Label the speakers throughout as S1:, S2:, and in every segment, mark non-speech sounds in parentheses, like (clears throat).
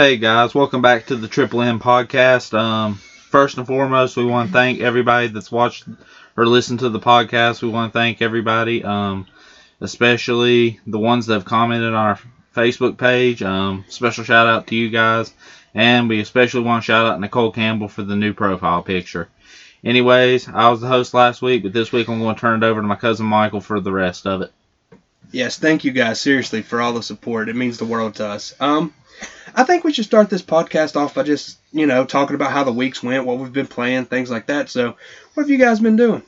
S1: Hey guys, welcome back to the Triple M podcast. Um, first and foremost, we want to thank everybody that's watched or listened to the podcast. We want to thank everybody, um, especially the ones that have commented on our Facebook page. Um, special shout out to you guys, and we especially want to shout out Nicole Campbell for the new profile picture. Anyways, I was the host last week, but this week I'm going to turn it over to my cousin Michael for the rest of it.
S2: Yes, thank you guys seriously for all the support. It means the world to us. Um, I think we should start this podcast off by just you know talking about how the weeks went, what we've been playing, things like that. So, what have you guys been doing?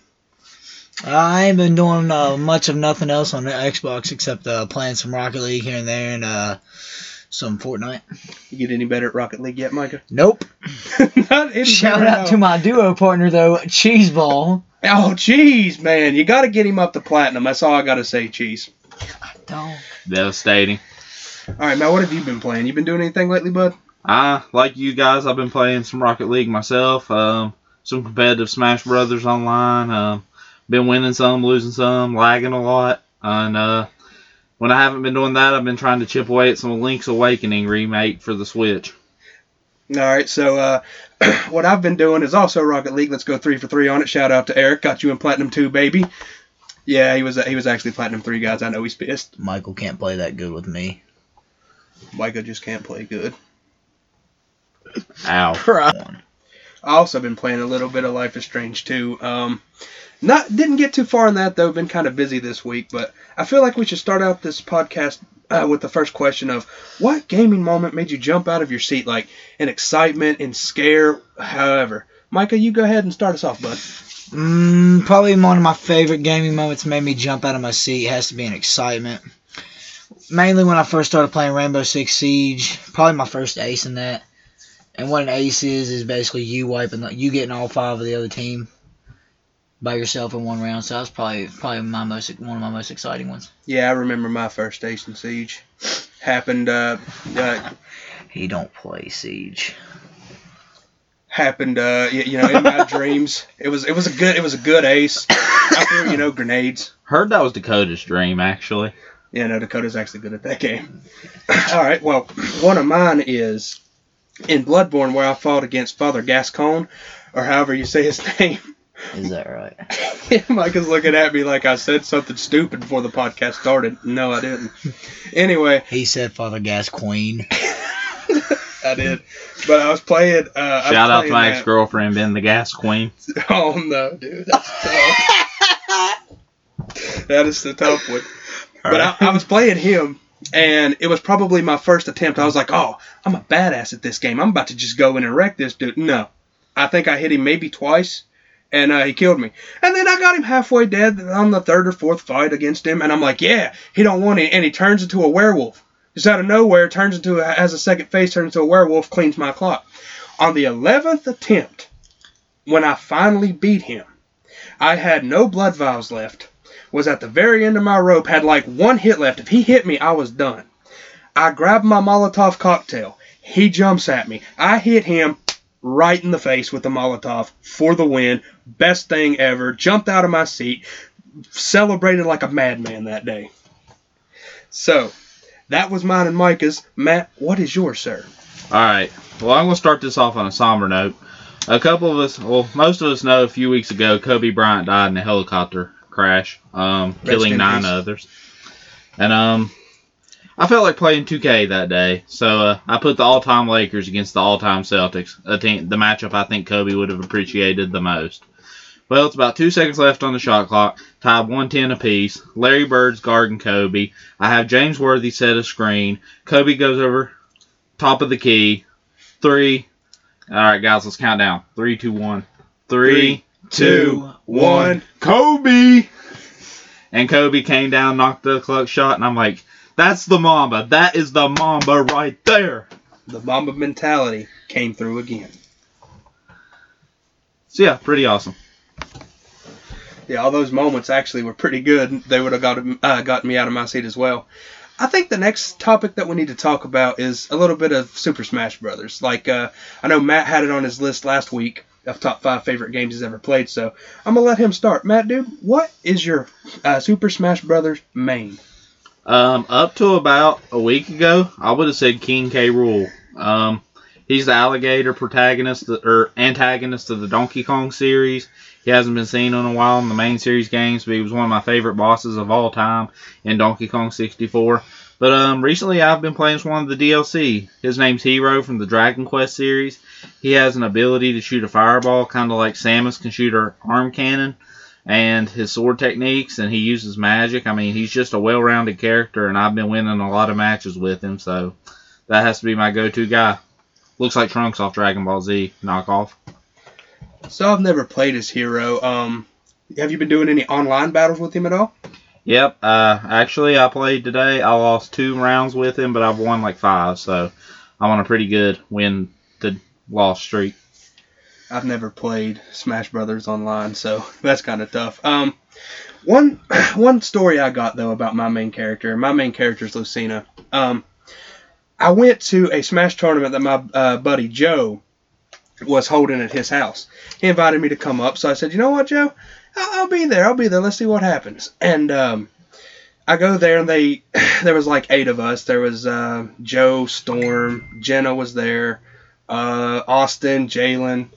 S3: I ain't been doing uh, much of nothing else on the Xbox except uh, playing some Rocket League here and there and uh, some Fortnite.
S2: You get any better at Rocket League yet, Micah?
S3: Nope. (laughs) (laughs)
S2: Not any
S3: Shout out to my duo partner though, Cheeseball.
S2: Oh, cheese, man! You got to get him up to platinum. That's all I got to say, cheese.
S3: I don't.
S1: Devastating.
S2: All right, Matt. What have you been playing? You been doing anything lately, bud?
S1: I like you guys. I've been playing some Rocket League myself. Um, some competitive Smash Brothers online. Um, been winning some, losing some, lagging a lot. And uh, when I haven't been doing that, I've been trying to chip away at some Link's Awakening remake for the Switch.
S2: All right, so uh, (clears throat) what I've been doing is also Rocket League. Let's go three for three on it. Shout out to Eric, got you in platinum two, baby. Yeah, he was he was actually platinum three, guys. I know he's pissed.
S3: Michael can't play that good with me.
S2: Micah just can't play good.
S1: Ow. (laughs)
S2: I also been playing a little bit of Life is Strange too. Um, not didn't get too far in that though. Been kind of busy this week, but I feel like we should start out this podcast uh, with the first question of what gaming moment made you jump out of your seat, like in excitement, in scare, however. Micah, you go ahead and start us off, bud.
S3: Mm, probably one of my favorite gaming moments made me jump out of my seat has to be an excitement. Mainly when I first started playing Rainbow Six Siege, probably my first ace in that. And what an ace is is basically you wiping, you getting all five of the other team by yourself in one round. So that's probably probably my most one of my most exciting ones.
S2: Yeah, I remember my first station in Siege. Happened, uh, uh,
S3: He don't play Siege.
S2: happened, uh, y- you know, in my (laughs) dreams. It was, it was a good, it was a good ace. I threw, you know, grenades.
S1: Heard that was Dakota's dream, actually.
S2: Yeah, no, Dakota's actually good at that game. (laughs) All right, well, one of mine is in Bloodborne where I fought against Father Gascon, or however you say his (laughs) name.
S3: Is that right? (laughs)
S2: Mike is looking at me like I said something stupid before the podcast started. No, I didn't. Anyway,
S3: He said Father Gas Queen.
S2: I did. But I was playing. Uh, I was
S1: Shout out to my ex girlfriend, Ben the Gas Queen.
S2: Oh no, dude, that's tough. that is the tough one. But I, I was playing him, and it was probably my first attempt. I was like, "Oh, I'm a badass at this game. I'm about to just go in and wreck this dude." No, I think I hit him maybe twice, and uh, he killed me. And then I got him halfway dead on the third or fourth fight against him, and I'm like, "Yeah, he don't want it," and he turns into a werewolf. Just out of nowhere, turns into a, has a second face, turns into a werewolf, cleans my clock. On the eleventh attempt, when I finally beat him, I had no blood vials left. Was at the very end of my rope, had like one hit left. If he hit me, I was done. I grabbed my Molotov cocktail. He jumps at me. I hit him right in the face with the Molotov for the win. Best thing ever. Jumped out of my seat. Celebrated like a madman that day. So, that was mine and Micah's. Matt, what is yours, sir?
S1: Alright, well, I'm going to start this off on a somber note. A couple of us, well, most of us know a few weeks ago Kobe Bryant died in a helicopter crash, um, killing nine others. And, um, I felt like playing 2K that day, so uh, I put the all-time Lakers against the all-time Celtics, a team, the matchup I think Kobe would have appreciated the most. Well, it's about two seconds left on the shot clock, tied 110 apiece. Larry Bird's guarding Kobe. I have James Worthy set a screen. Kobe goes over top of the key. Three. All right, guys, let's count down. Three, two, one. Three, two, one. Kobe. And Kobe came down, knocked the clutch shot, and I'm like, "That's the Mamba. That is the Mamba right there."
S2: The Mamba mentality came through again.
S1: So yeah, pretty awesome.
S2: Yeah, all those moments actually were pretty good. They would have got uh, gotten me out of my seat as well. I think the next topic that we need to talk about is a little bit of Super Smash Brothers. Like uh, I know Matt had it on his list last week of top five favorite games he's ever played, so I'm gonna let him start. Matt, dude, what is your uh, Super Smash Brothers main?
S1: Um, up to about a week ago, I would have said King K. Rool. Um, he's the alligator protagonist or antagonist of the Donkey Kong series. He hasn't been seen in a while in the main series games, but he was one of my favorite bosses of all time in Donkey Kong 64. But um, recently I've been playing one of the DLC. His name's Hero from the Dragon Quest series. He has an ability to shoot a fireball, kind of like Samus can shoot her arm cannon, and his sword techniques, and he uses magic. I mean, he's just a well-rounded character, and I've been winning a lot of matches with him, so that has to be my go-to guy. Looks like Trunks off Dragon Ball Z knockoff.
S2: So I've never played as Hero. Um, have you been doing any online battles with him at all?
S1: Yep. Uh, actually, I played today. I lost two rounds with him, but I've won like five, so I'm on a pretty good win to loss streak.
S2: I've never played Smash Brothers online, so (laughs) that's kind of tough. Um, one (clears throat) one story I got though about my main character. My main character is Lucina. Um, I went to a Smash tournament that my uh, buddy Joe was holding at his house. He invited me to come up, so I said, "You know what, Joe? I'll be there. I'll be there. Let's see what happens." And um, I go there, and they (sighs) there was like eight of us. There was uh, Joe, Storm, Jenna was there, uh, Austin, Jalen,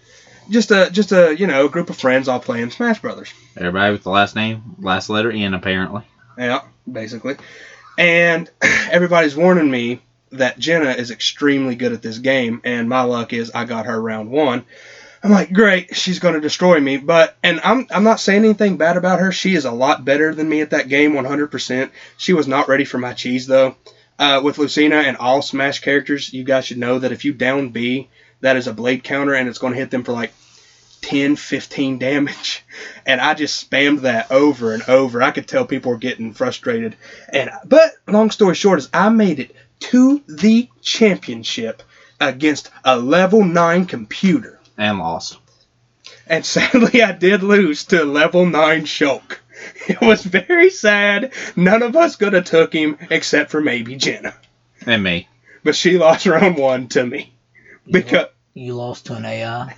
S2: just a just a you know group of friends all playing Smash Brothers.
S1: Everybody with the last name, last letter N, apparently.
S2: Yeah, basically. And (clears throat) everybody's warning me that Jenna is extremely good at this game, and my luck is I got her round one. I'm like, great, she's going to destroy me. But and I'm I'm not saying anything bad about her. She is a lot better than me at that game, 100%. She was not ready for my cheese though. Uh, with Lucina and all Smash characters, you guys should know that if you down B, that is a blade counter, and it's going to hit them for like 10, 15 damage. (laughs) And I just spammed that over and over. I could tell people were getting frustrated. And but long story short is I made it to the championship against a level 9 computer.
S1: And lost.
S2: And sadly I did lose to level 9 Shulk. (laughs) It was very sad. None of us could have took him except for maybe Jenna.
S1: And me.
S2: But she lost round 1 to me. Because
S3: You lost to an AI.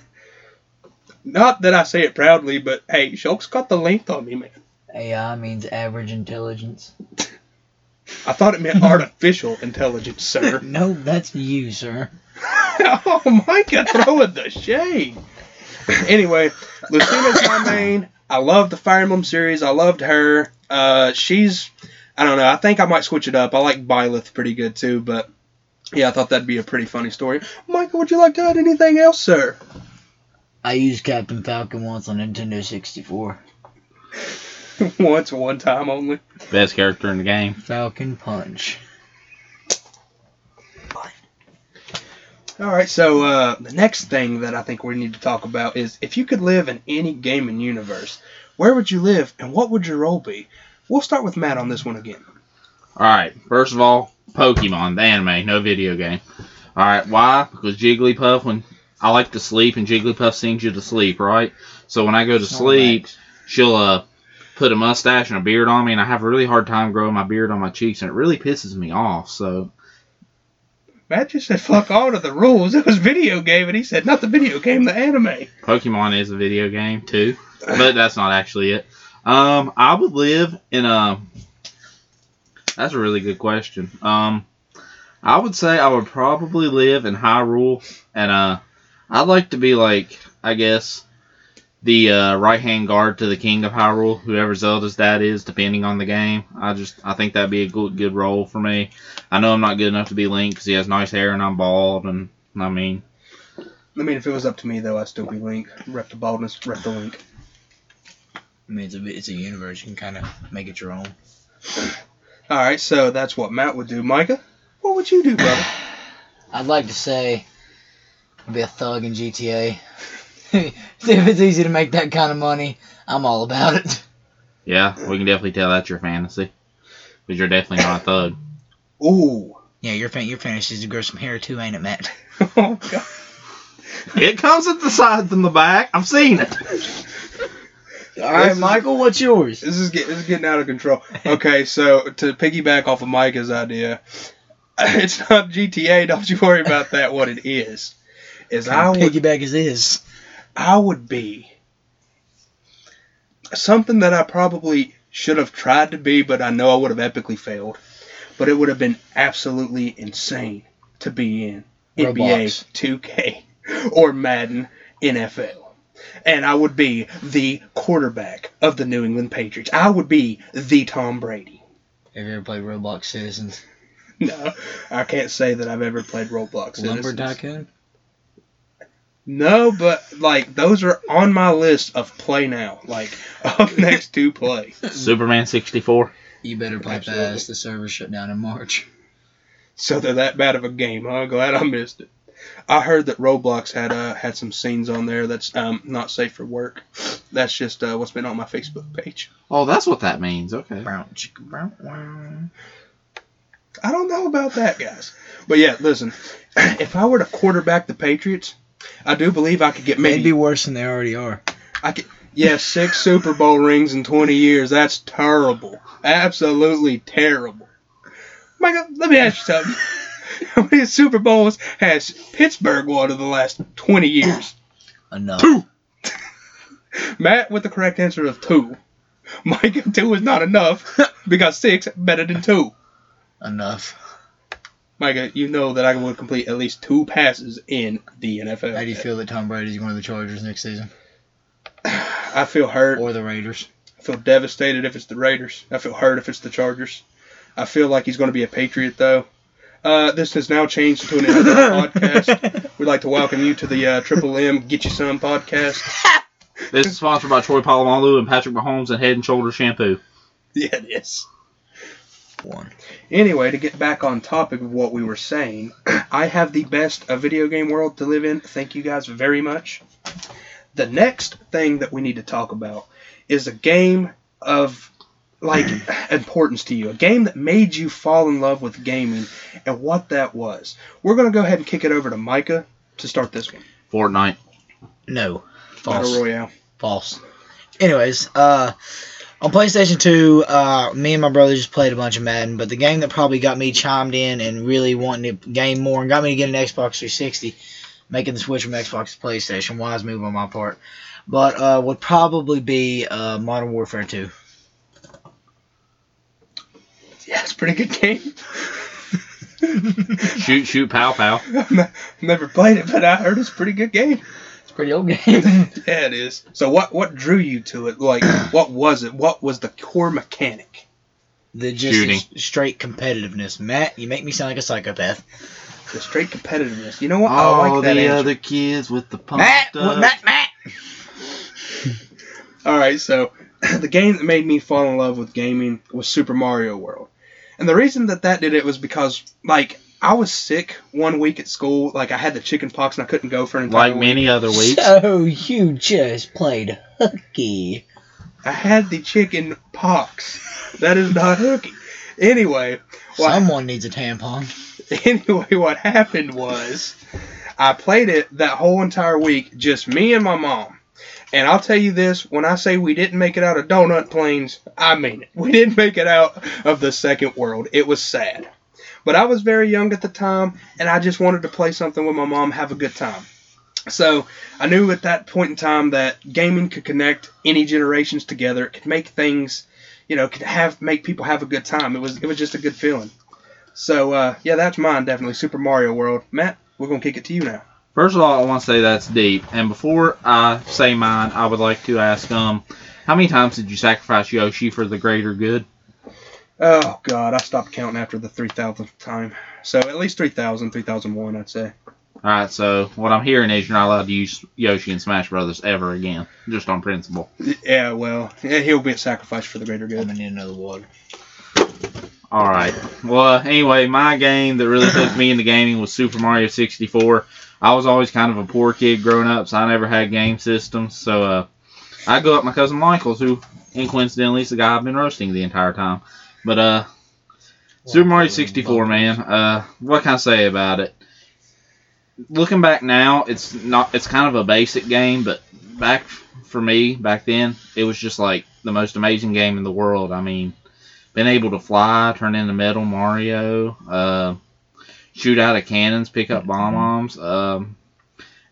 S2: not that I say it proudly, but hey, Shulk's got the length on me, man.
S3: AI means average intelligence.
S2: I thought it meant (laughs) artificial intelligence, sir. (laughs)
S3: No, that's you, sir. (laughs)
S2: oh, Micah throwing the shade. (clears throat) anyway, Lucina's my main. I love the Fire Emblem series. I loved her. Uh, she's, I don't know. I think I might switch it up. I like Byleth pretty good too, but yeah, I thought that'd be a pretty funny story. Micah, would you like to add anything else, sir?
S3: I used Captain Falcon once on Nintendo 64. (laughs)
S2: Once, one time only.
S1: Best character in the game.
S3: Falcon Punch.
S2: All right, so uh, the next thing that I think we need to talk about is if you could live in any gaming universe, where would you live and what would your role be? We'll start with Matt on this one again.
S1: Alright, first of all, Pokemon, the anime, no video game. Alright, why? Because Jigglypuff, when I like to sleep and Jigglypuff sings you to sleep, right? So when I go to sleep, she'll uh put a mustache and a beard on me, and I have a really hard time growing my beard on my cheeks, and it really pisses me off. So
S2: Matt just said fuck all to the rules. (laughs) It was video game, and he said not the video game, the anime.
S1: Pokemon is a video game too, but that's not actually it. Um, I would live in a. That's a really good question. Um, I would say I would probably live in Hyrule, and uh, I'd like to be like I guess the uh, right hand guard to the King of Hyrule, whoever Zelda's dad is, depending on the game. I just I think that'd be a good good role for me. I know I'm not good enough to be Link because he has nice hair and I'm bald, and I mean
S2: I mean, if it was up to me, though, I'd still be Link. Rep the baldness, rep the Link.
S3: I mean, it's a, it's a universe. You can kind of make it your own. (sighs)
S2: All right, so that's what Matt would do. Micah, what would you do, brother? (sighs)
S3: I'd like to say I'd be a thug in GTA. (laughs) (laughs) if it's easy to make that kind of money, I'm all about it.
S1: yeah, we can definitely tell that's your fantasy, because you're definitely not a thug.
S2: Ooh.
S3: Yeah, your fan- your fantasy is to grow some hair too, ain't it, Matt? (laughs)
S2: Oh, God.
S1: It comes at the sides and the back. I've seen it.
S3: All right, Michael, what's yours?
S2: This is, get, this is getting out of control. Okay, so to piggyback off of Micah's idea, (laughs) it's not GTA. Don't you worry about that. What it is is I would
S3: Piggyback is is.
S2: I would be something that I probably should have tried to be, but I know I would have epically failed. But it would have been absolutely insane to be in NBA
S3: Roblox.
S2: 2K or Madden NFL. And I would be the quarterback of the New England Patriots. I would be the Tom Brady.
S3: Have you ever played Roblox Citizens? (laughs)
S2: No, I can't say that I've ever played Roblox.
S3: Lumber
S2: Citizens.
S3: Tycoon?
S2: No, but like those are on my list of play now, like (laughs) up next to play.
S1: Superman 64.
S3: You better play
S2: Absolutely.
S3: fast. The server shut down in March.
S2: So they're that bad of a game, huh? Glad I missed it. I heard that Roblox had uh, had some scenes on there that's um, not safe for work. That's just uh, what's been on my Facebook page.
S1: Oh, that's what that means. Okay.
S3: Brown chicken brown. brown.
S2: I don't know about that, guys. But yeah, listen, (clears throat) if I were to quarterback the Patriots, I do believe I could get maybe
S3: Maybe worse than they already are.
S2: I could. Yeah, six (laughs) Super Bowl rings in 20 years. That's terrible. Absolutely terrible. Michael, let me ask you something. (laughs) How many Super Bowls has Pittsburgh won in the last 20 years? (clears throat)
S3: Enough.
S1: Two. (laughs)
S2: Matt with the correct answer of two. Mike, two is not enough because six better than two.
S3: Enough.
S2: Micah, you know that I would complete at least two passes in the NFL.
S3: How do you feel that Tom Brady's going to the Chargers next season? (sighs)
S2: I feel hurt.
S3: Or the Raiders?
S2: I feel devastated if it's the Raiders. I feel hurt if it's the Chargers. I feel like he's going to be a Patriot, though. Uh, this has now changed to an NFL podcast. (laughs) We'd like to welcome you to the uh, Triple M Get You Some podcast.
S1: This is sponsored by Troy Polamalu and Patrick Mahomes and Head and Shoulders Shampoo. (laughs)
S2: Yeah, it is.
S3: One.
S2: Anyway, to get back on topic of what we were saying, (clears throat) I have the best uh, video game world to live in. Thank you guys very much. The next thing that we need to talk about is a game of like (clears throat) importance to you, a game that made you fall in love with gaming and what that was. We're going to go ahead and kick it over to Micah to start this one.
S1: Fortnite.
S3: No. False.
S2: Battle Royale.
S3: False. Anyways, uh, on PlayStation 2, uh, me and my brother just played a bunch of Madden, but the game that probably got me chimed in and really wanting to game more and got me to get an Xbox 360, making the switch from Xbox to PlayStation, wise move on my part, but uh, would probably be uh, Modern Warfare 2.
S2: Yeah, it's a pretty good game.
S1: Shoot, shoot, pow, pow. (laughs)
S2: Never played it, but I heard it's a pretty good game.
S3: It's pretty old (laughs) game.
S2: Yeah, it is. So what what drew you to it? Like, (clears throat) what was it? What was the core mechanic?
S3: the just
S1: Shooting.
S3: s- straight competitiveness. Matt, you make me sound like a psychopath.
S2: The straight competitiveness. You know what? I like that
S1: the
S2: answer.
S1: other kids with the pumped
S3: Matt,
S1: up.
S3: Matt, Matt. (laughs)
S2: All right, so (clears throat) the game that made me fall in love with gaming was Super Mario World, and the reason that that did it was because like I was sick one week at school. Like I had the chicken pox and I couldn't go for an entire
S1: Like
S2: week.
S1: many other weeks.
S3: So you just played hooky.
S2: I had the chicken pox. That is not hooky. Anyway, what
S3: Someone needs a tampon. (laughs)
S2: anyway, what happened was I played it that whole entire week, just me and my mom. And I'll tell you this when I say we didn't make it out of Donut Plains, I mean it. We didn't make it out of the second world. It was sad. But I was very young at the time, and I just wanted to play something with my mom, have a good time. So I knew at that point in time that gaming could connect any generations together. It could make things, you know, could have make people have a good time. It was it was just a good feeling. So uh, yeah, that's mine definitely. Super Mario World. Matt, we're gonna kick it to you now.
S1: First of all, I want to say that's deep. And before I say mine, I would like to ask, um, how many times did you sacrifice Yoshi for the greater good?
S2: Oh God, I stopped counting after the three thousandth time. So at least 3,000, 3001, I'd say.
S1: All right, so what I'm hearing is you're not allowed to use Yoshi in Smash Brothers ever again, just on principle.
S2: Yeah, well, yeah, he'll be a sacrifice for the greater
S3: I'm
S2: good.
S3: gonna need another water.
S1: All right. Well, anyway, my game that really took me into gaming was Super Mario 64. I was always kind of a poor kid growing up, so I never had game systems. So uh, I go up my cousin Michael's, who, and coincidentally, is the guy I've been roasting the entire time. But uh, Super Mario 64, man. Uh, what can I say about it? Looking back now, it's not. It's kind of a basic game, but back for me back then, it was just like the most amazing game in the world. I mean, been able to fly, turn into Metal Mario, uh, shoot out of cannons, pick up Bob-ombs, um,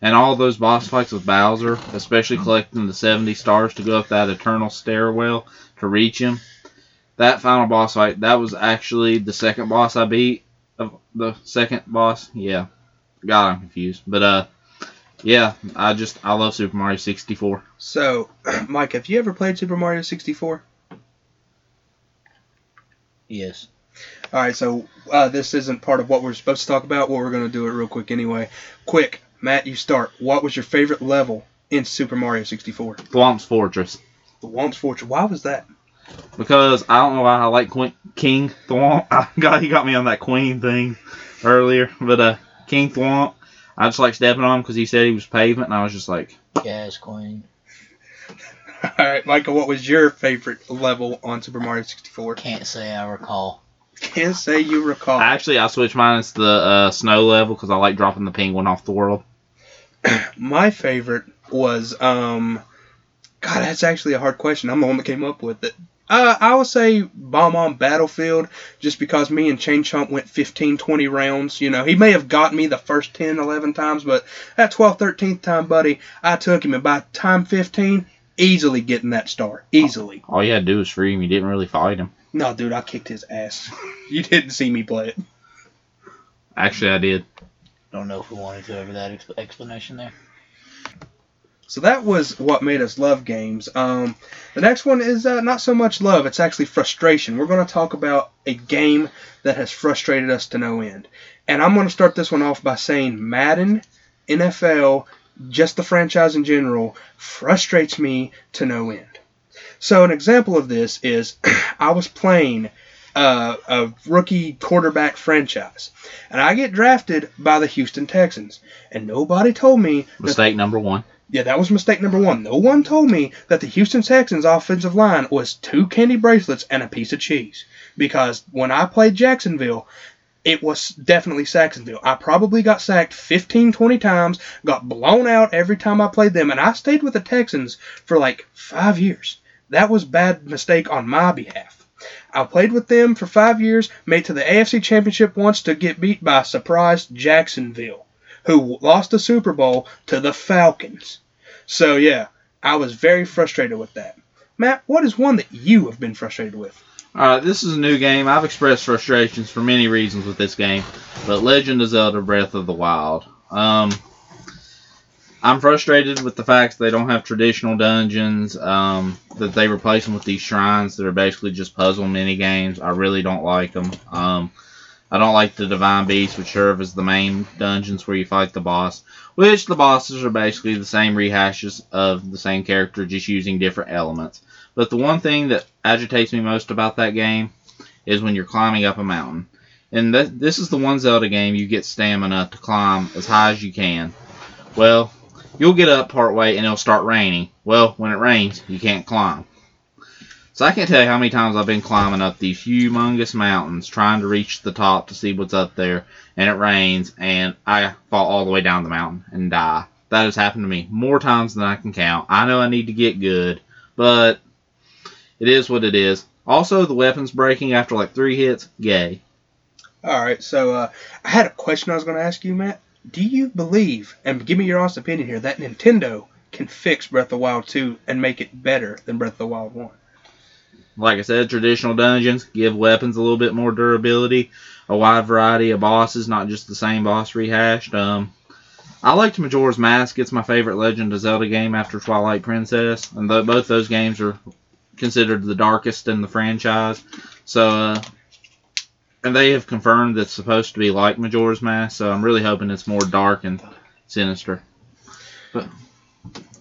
S1: and all those boss fights with Bowser, especially collecting the 70 stars to go up that eternal stairwell to reach him. That final boss fight, that was actually the second boss I beat. Of the second boss, yeah. God, I'm confused. But uh, yeah, I just I love Super Mario 64.
S2: So, (clears throat) Mike, have you ever played Super Mario 64?
S3: Yes.
S2: All right, so uh, this isn't part of what we're supposed to talk about. Well, we're going to do it real quick anyway. Quick, Matt, you start. What was your favorite level in Super Mario 64?
S1: The Thwomp's Fortress.
S2: The Whomp's Fortress. Why was that?
S1: Because I don't know why I like Queen, King Thwomp. (laughs) I got he got me on that Queen thing earlier, but uh, King Thwomp. I just like stepping on him because he said he was pavement, and I was just like,
S3: Gas Queen. (laughs)
S2: All right, Michael, what was your favorite level on Super Mario 64?
S3: Can't say I recall.
S2: Can't say you recall.
S1: actually, I switched mine to the uh, snow level because I like dropping the penguin off the world. (clears throat)
S2: My favorite was um, God, that's actually a hard question. I'm the one that came up with it. Uh, I would say Bob-omb Battlefield, just because me and Chain Chomp went 15, 20 rounds. You know, he may have got me the first 10, 11 times, but that 12th, 13th time, buddy, I took him, and by time 15, easily getting that star. Easily.
S1: All you had to do was free him. You didn't really fight him.
S2: No, dude, I kicked his ass. (laughs) you didn't see me play it.
S1: Actually, I did.
S3: Don't know if we wanted to over that ex- explanation there.
S2: So that was what made us love games. Um, the next one is uh, not so much love, it's actually frustration. We're going to talk about a game that has frustrated us to no end. And I'm going to start this one off by saying Madden, NFL, just the franchise in general, frustrates me to no end. So, an example of this is (clears throat) I was playing uh, a rookie quarterback franchise, and I get drafted by the Houston Texans, and nobody told me that
S1: Mistake number one.
S2: Yeah, that was mistake number one. No one told me that the Houston Texans offensive line was two candy bracelets and a piece of cheese. Because when I played Jacksonville, it was definitely Saxonville. I probably got sacked 15, 20 times, got blown out every time I played them, and I stayed with the Texans for like five years. That was bad mistake on my behalf. I played with them for five years, made to the AFC Championship once to get beat by surprise Jacksonville who lost the Super Bowl to the Falcons. So yeah, I was very frustrated with that. Matt, what is one that you have been frustrated with?
S1: Alright, this is a new game. I've expressed frustrations for many reasons with this game, but Legend of Zelda Breath of the Wild. Um, I'm frustrated with the fact that they don't have traditional dungeons, um, that they replace them with these shrines that are basically just puzzle mini games. I really don't like them. Um, I don't like the Divine Beasts, which serve as the main dungeons where you fight the boss, which the bosses are basically the same rehashes of the same character, just using different elements. But the one thing that agitates me most about that game is when you're climbing up a mountain. And th- this is the one Zelda game you get stamina to climb as high as you can. Well, you'll get up part way and it'll start raining. Well, when it rains, you can't climb. So I can't tell you how many times I've been climbing up these humongous mountains trying to reach the top to see what's up there, and it rains, and I fall all the way down the mountain and die. That has happened to me more times than I can count. I know I need to get good, but it is what it is. Also, the weapons breaking after like three hits, gay.
S2: All right, so uh, I had a question I was going to ask you, Matt. Do you believe, and give me your honest opinion here, that Nintendo can fix Breath of the Wild 2 and make it better than Breath of the Wild 1?
S1: Like I said, traditional dungeons give weapons a little bit more durability, a wide variety of bosses, not just the same boss rehashed. Um, I liked Majora's Mask. It's my favorite Legend of Zelda game after Twilight Princess, and th- both those games are considered the darkest in the franchise. So, uh, and they have confirmed it's supposed to be like Majora's Mask. So I'm really hoping it's more dark and sinister.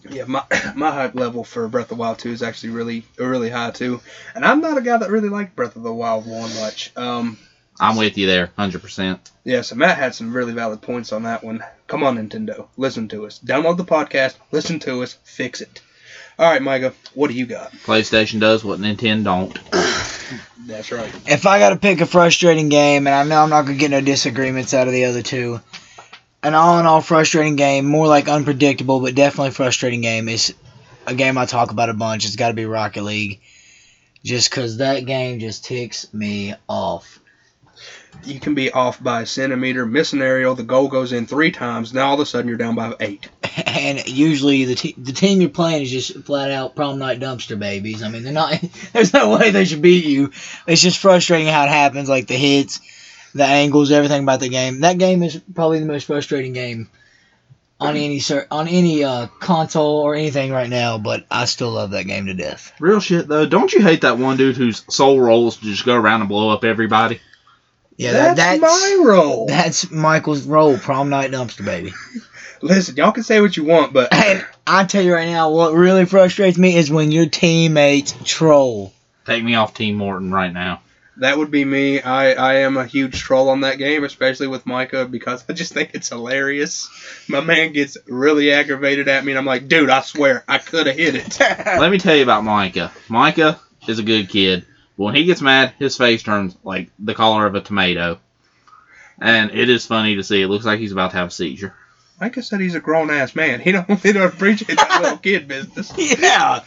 S2: Yeah, my (coughs) my hype level for Breath of the Wild 2 is actually really really high too. And I'm not a guy that really liked Breath of the Wild 1 much. Um,
S1: I'm with you there, hundred percent.
S2: yeah, so Matt had some really valid points on that one. Come on, Nintendo, listen to us. Download the podcast, listen to us, fix it. All right, Micah, what do you got?
S1: PlayStation does what Nintendo don't. (coughs)
S2: That's right.
S3: If I got to pick a frustrating game, and I know I'm not going to get no disagreements out of the other two, an all in all frustrating game, more like unpredictable, but definitely frustrating game, It's a game I talk about a bunch. It's got to be Rocket League. Just because that game just ticks me off.
S2: You can be off by a centimeter, miss an aerial, the goal goes in three times, now all of a sudden you're down by eight. (laughs)
S3: And usually the te- the team you're playing is just flat out prom night dumpster babies. I mean, they're not. (laughs) There's no way they should beat you. It's just frustrating how it happens, like the hits. The angles, everything about the game. That game is probably the most frustrating game on any on any uh, console or anything right now. But I still love that game to death.
S1: Real shit though. Don't you hate that one dude whose sole role is to just go around and blow up everybody?
S3: Yeah,
S2: that's,
S3: that, that's
S2: my role.
S3: That's Michael's role, prom night dumpster baby. (laughs)
S2: Listen, y'all can say what you want, but
S3: And I tell you right now, what really frustrates me is when your teammates troll.
S1: Take me off Team Morton right now.
S2: That would be me. I, I am a huge troll on that game, especially with Micah, because I just think it's hilarious. My man gets really aggravated at me, and I'm like, dude, I swear, I could have hit it. (laughs)
S1: Let me tell you about Micah. Micah is a good kid, but when he gets mad, his face turns like the color of a tomato. And it is funny to see. It looks like he's about to have a seizure.
S2: Micah said he's a grown ass man. He don't he don't appreciate that little (laughs) kid business.
S3: yeah.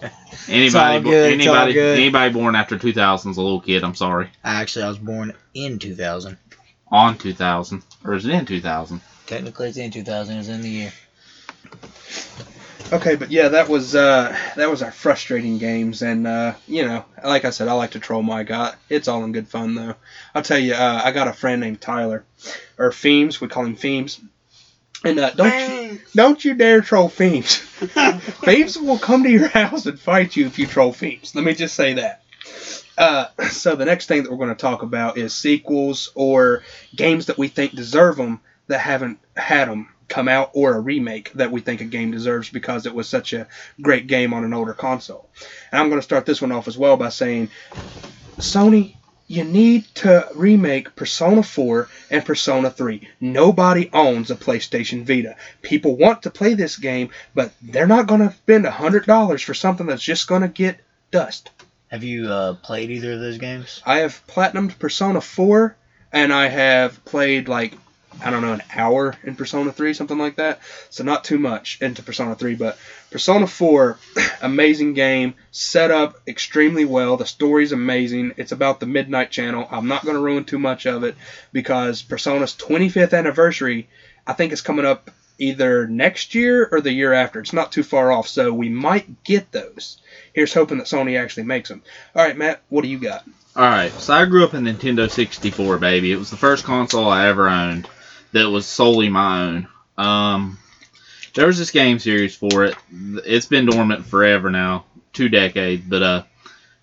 S3: (laughs)
S1: Anybody,
S3: all good, it's all
S1: anybody,
S3: good.
S1: anybody born after 2000 is a little kid. I'm sorry.
S3: Actually, I was born in 2000.
S1: On 2000, or is it in 2000?
S3: Technically, it's in 2000. It's in the year.
S2: Okay, but yeah, that was uh, that was our frustrating games, and uh, you know, like I said, I like to troll my guy. It's all in good fun though. I'll tell you, uh, I got a friend named Tyler, or Feems. We call him Feems. And uh, don't you, don't you dare troll Feems. (laughs) Feems will come to your house and fight you if you troll Feems. Let me just say that. Uh, so the next thing that we're going to talk about is sequels or games that we think deserve them that haven't had them come out or a remake that we think a game deserves because it was such a great game on an older console. And I'm going to start this one off as well by saying Sony, you need to remake Persona 4 and Persona 3. Nobody owns a PlayStation Vita. People want to play this game, but they're not going to spend $100 for something that's just going to get dust.
S3: Have you uh, played either of those games?
S2: I have platinumed Persona 4 and I have played like I don't know an hour in Persona 3 something like that. So not too much into Persona 3, but Persona 4 (clears throat) amazing game, set up extremely well. The story's amazing. It's about the Midnight Channel. I'm not going to ruin too much of it because Persona's 25th anniversary I think is coming up either next year or the year after. It's not too far off, so we might get those. Here's hoping that Sony actually makes them. All right, Matt, what do you got?
S1: All right, so I grew up in Nintendo 64, baby. It was the first console I ever owned that was solely my own. Um, there was this game series for it. It's been dormant forever now, two decades, but uh,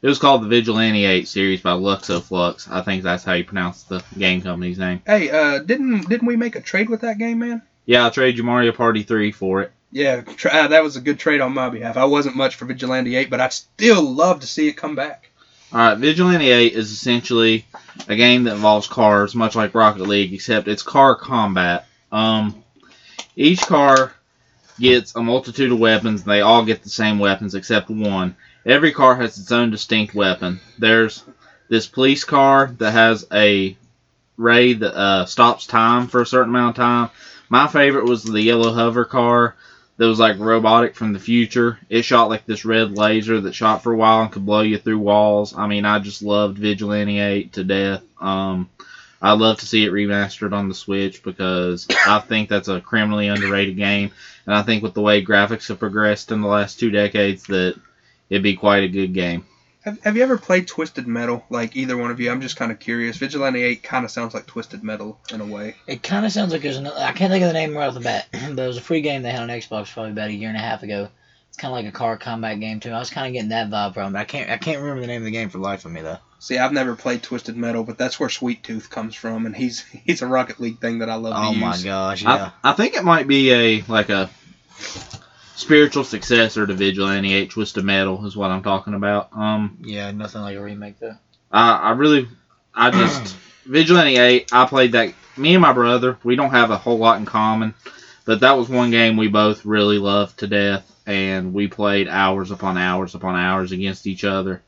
S1: it was called the Vigilante 8 series by Luxoflux. I think that's how you pronounce the game company's name.
S2: Hey, uh, didn't didn't we make a trade with that game, man?
S1: Yeah, I'll trade you Mario Party 3 for it.
S2: Yeah, tra- uh, that was a good trade on my behalf. I wasn't much for Vigilante 8, but I'd still love to see it come back.
S1: All right, Vigilante 8 is essentially a game that involves cars, much like Rocket League, except it's car combat. Um, each car gets a multitude of weapons. They all get the same weapons except one. Every car has its own distinct weapon. There's this police car that has a ray that uh, stops time for a certain amount of time. My favorite was the yellow hover car that was like robotic from the future. It shot like this red laser that shot for a while and could blow you through walls. I mean, I just loved Vigilante 8 to death. Um, I'd love to see it remastered on the Switch because I think that's a criminally underrated game. And I think with the way graphics have progressed in the last two decades, that it'd be quite a good game.
S2: Have, have you ever played Twisted Metal? Like either one of you? I'm just kind of curious. Vigilante 8 kind of sounds like Twisted Metal in a way.
S3: It kind of sounds like there's another. I can't think of the name right off the bat, (clears throat) but it was a free game they had on Xbox probably about a year and a half ago. It's kind of like a car combat game too. I was kind of getting that vibe from it. I can't. I can't remember the name of the game for life of me though.
S2: See, I've never played Twisted Metal, but that's where Sweet Tooth comes from, and he's (laughs) he's a Rocket League thing that I love
S3: Oh
S2: to
S3: my
S2: use.
S3: gosh, yeah.
S1: I, I think it might be a like a spiritual successor to Vigilante 8 Twisted Metal is what I'm talking about. Um,
S3: Yeah, nothing like a remake though.
S1: I, I really, I just (clears throat) Vigilante 8. I played that. Me and my brother, we don't have a whole lot in common, but that was one game we both really loved to death, and we played hours upon hours upon hours against each other.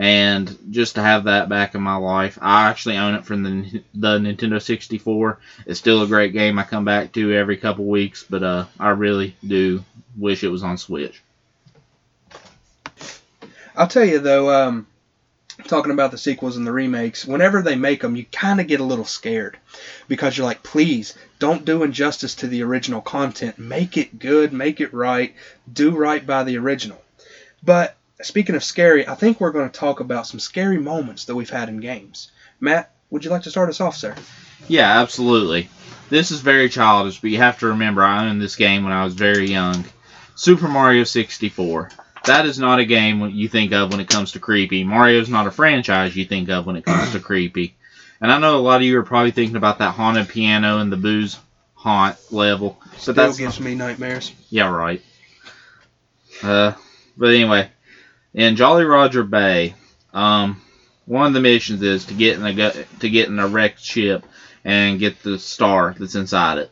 S1: And just to have that back in my life, I actually own it from the the Nintendo 64. It's still a great game I come back to every couple weeks, but uh, I really do wish it was on Switch.
S2: I'll tell you though, um, talking about the sequels and the remakes, whenever they make them, you kind of get a little scared because you're like, please don't do injustice to the original content. Make it good, make it right, do right by the original. But speaking of scary, I think we're going to talk about some scary moments that we've had in games. Matt, Would you like to start us off, sir?
S1: Yeah, absolutely. This is very childish, but you have to remember I owned this game when I was very young. Super Mario 64. That is not a game you think of when it comes to creepy. Mario's not a franchise you think of when it comes to (clears throat) creepy. And I know a lot of you are probably thinking about that haunted piano and the Boo's Haunt level. But that's
S2: gives me nightmares.
S1: yeah, right. Uh, but anyway, in Jolly Roger Bay, um, one of the missions is to get in a to get in a wrecked ship and get the star that's inside it.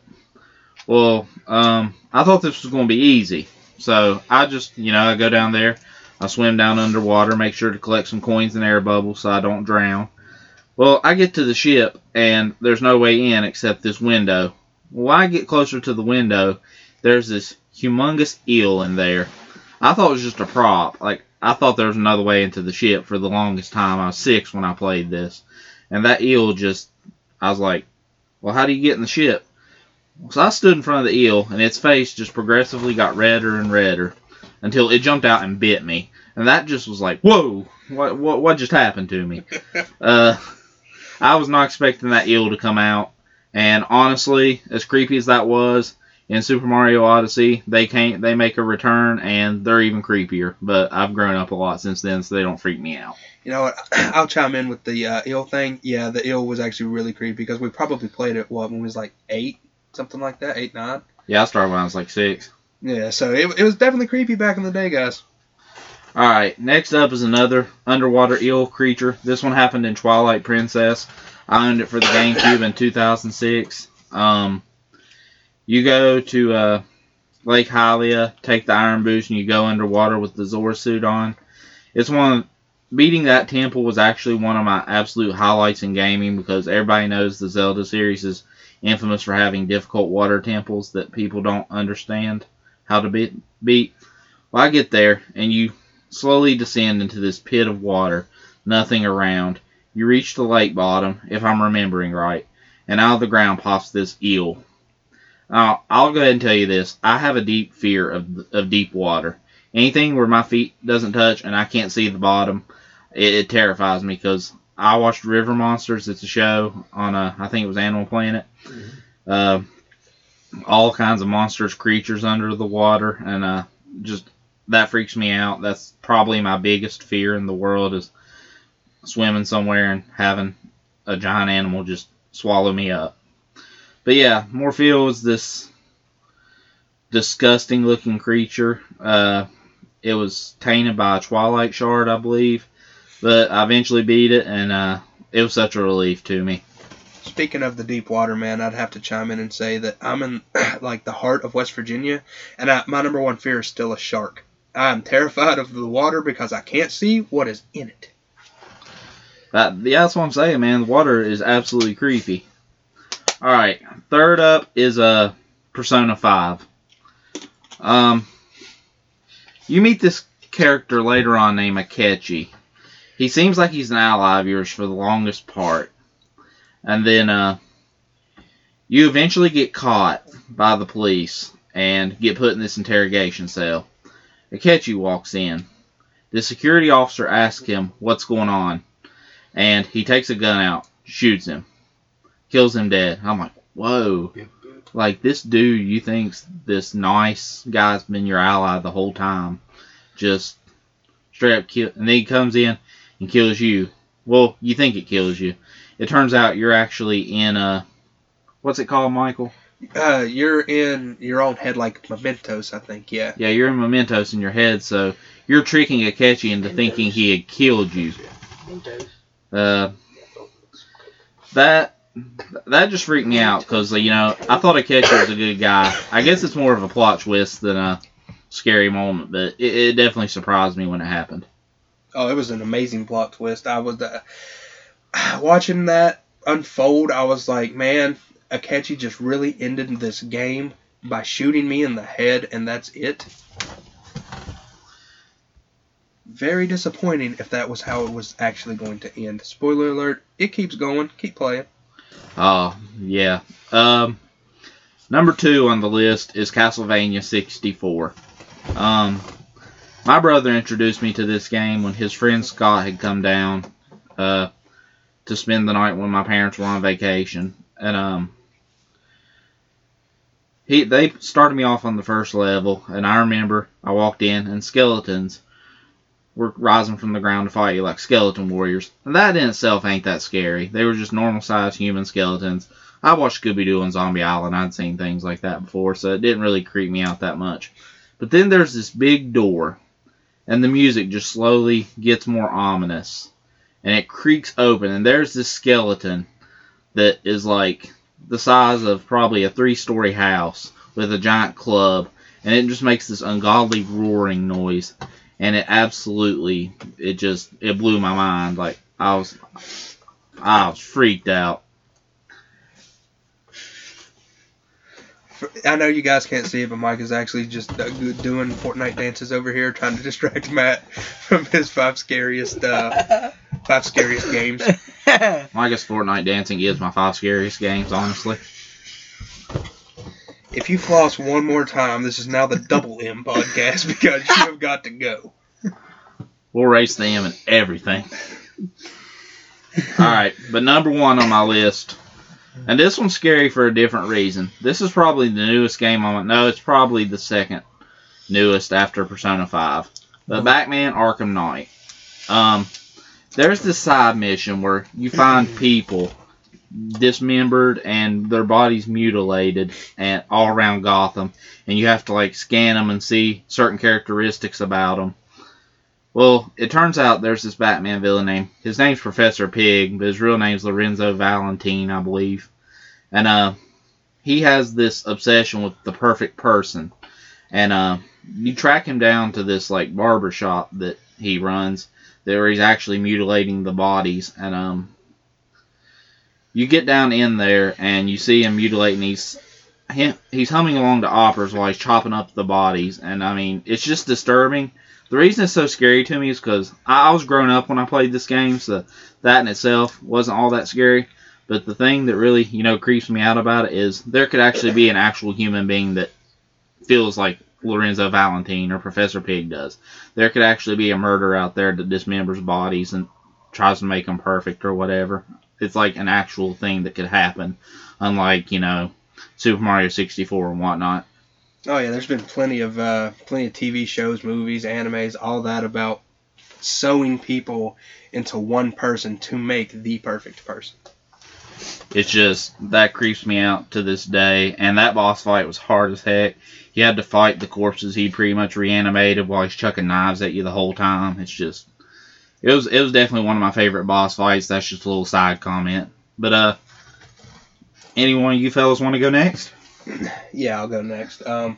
S1: Well, um, I thought this was going to be easy, so I just, you know, I go down there, I swim down underwater, make sure to collect some coins and air bubbles so I don't drown. Well, I get to the ship and there's no way in except this window. Well, I get closer to the window, there's this humongous eel in there. I thought it was just a prop. Like I thought there was another way into the ship for the longest time. I was six when I played this, and that eel just. I was like, "Well, how do you get in the ship?" So I stood in front of the eel, and its face just progressively got redder and redder until it jumped out and bit me, and that just was like, "Whoa! What what what just happened to me?" (laughs) uh, I was not expecting that eel to come out, and honestly, as creepy as that was, in Super Mario Odyssey, they can't they make a return and they're even creepier. But I've grown up a lot since then, so they don't freak me out.
S2: You know what? (clears throat) I'll chime in with the uh, eel thing. Yeah, the eel was actually really creepy because we probably played it what when we was like eight, something like that, eight nine.
S1: Yeah, I started when I was like six.
S2: Yeah, so it, it was definitely creepy back in the day, guys.
S1: All right, next up is another underwater eel creature. This one happened in Twilight Princess. I owned it for the GameCube in 2006. Um, you go to uh, Lake Hylia, take the Iron boots, and you go underwater with the Zora suit on. It's one. Of, beating that temple was actually one of my absolute highlights in gaming because everybody knows the Zelda series is infamous for having difficult water temples that people don't understand how to beat. beat. Well, I get there, and you slowly descend into this pit of water, nothing around. You reach the lake bottom, if I'm remembering right, and out of the ground pops this eel. Now, I'll go ahead and tell you this. I have a deep fear of, of deep water. Anything where my feet doesn't touch and I can't see the bottom, it, it terrifies me because I watched River Monsters. It's a show on, a, I think it was Animal Planet. Uh, all kinds of monsters, creatures under the water, and uh, just that freaks me out. That's probably my biggest fear in the world is swimming somewhere and having a giant animal just swallow me up. But yeah, Morpheel is this disgusting looking creature. Uh, it was tainted by a Twilight Shard, I believe, but I eventually beat it, and uh, it was such a relief to me.
S2: Speaking of the deep water, man, I'd have to chime in and say that I'm in (clears throat) like the heart of West Virginia, and I, my number one fear is still a shark. I'm terrified of the water because I can't see what is in it.
S1: That, yeah, that's what I'm saying, man. The water is absolutely creepy. All right, third up is a uh, Persona 5. Um, you meet this character later on named Akechi. He seems like he's an ally of yours for the longest part, and then uh, you eventually get caught by the police and get put in this interrogation cell. Akechi walks in. The security officer asks him what's going on, and he takes a gun out, shoots him, kills him dead. I'm like, whoa. Like, this dude, you think's this nice guy's been your ally the whole time. Just straight up kill. And then he comes in and kills you. Well, you think it kills you. It turns out you're actually in a. What's it called, Michael?
S2: Uh, you're in your own head like mementos, I think. Yeah.
S1: Yeah, you're in mementos in your head, so you're tricking Akechi into thinking he had killed you. Uh, that that just freaked me out because you know I thought Akechi was a good guy. I guess it's more of a plot twist than a scary moment, but it, it definitely surprised me when it happened.
S2: Oh, it was an amazing plot twist. I was uh, (sighs) watching that unfold. I was like, man, Akechi just really ended this game by shooting me in the head, and that's it. Very disappointing if that was how it was actually going to end. Spoiler alert, it keeps going. Keep playing.
S1: Oh, yeah. Um, number two on the list is Castlevania 64. Um, my brother introduced me to this game when his friend Scott had come down uh, to spend the night when my parents were on vacation, and um, he they started me off on the first level, and I remember I walked in and skeletons were rising from the ground to fight you like skeleton warriors, and that in itself ain't that scary. They were just normal sized human skeletons. I watched Scooby Doo on Zombie Island. I'd seen things like that before, so it didn't really creep me out that much. But then there's this big door, and the music just slowly gets more ominous, and it creaks open, and there's this skeleton that is like the size of probably a three story house with a giant club, and it just makes this ungodly roaring noise, and it absolutely, it just, it blew my mind. Like, I was, I was freaked out.
S2: I know you guys can't see it, but Mike is actually just uh, doing Fortnite dances over here, trying to (laughs) distract Matt from his five scariest, uh, five scariest games. (laughs)
S1: I guess Fortnite dancing is my five scariest games, honestly.
S2: If you floss one more time, this is now the Double M podcast (laughs) because you have got to go.
S1: We'll race the M and everything. All right, but number one on my list, and this one's scary for a different reason. This is probably the newest game on. No, it's probably the second newest after Persona Five, but Batman Arkham Knight. Um, there's this side mission where you find people dismembered and their bodies mutilated and all around Gotham, and you have to like scan them and see certain characteristics about them. Well, it turns out there's this Batman villain name. His name's Professor Pyg, but his real name's Lorenzo Valentine, I believe. And uh, he has this obsession with the perfect person. And uh, you track him down to this like barber shop that he runs, where he's actually mutilating the bodies. And um, you get down in there and you see him mutilating these. He's humming along to operas while he's chopping up the bodies, and I mean it's just disturbing the reason it's so scary to me is because I, was grown up when I played this game, so that in itself wasn't all that scary. But the thing that really, you know, creeps me out about it is there could actually be an actual human being that feels like Lorenzo Valentine or Professor Pyg does. There could actually be a murderer out there that dismembers bodies and tries to make them perfect or whatever. It's like an actual thing that could happen, unlike, you know, Super Mario 64 and whatnot.
S2: Oh yeah, there's been plenty of uh, plenty of TV shows, movies, animes, all that about sewing people into one person to make the perfect person.
S1: It's just that creeps me out to this day. And that boss fight was hard as heck. He had to fight the corpses he pretty much reanimated while he's chucking knives at you the whole time. It's just it was it was definitely one of my favorite boss fights. That's just a little side comment. But uh anyone of you fellas want to go next? (clears throat)
S2: yeah, I'll go next. Um,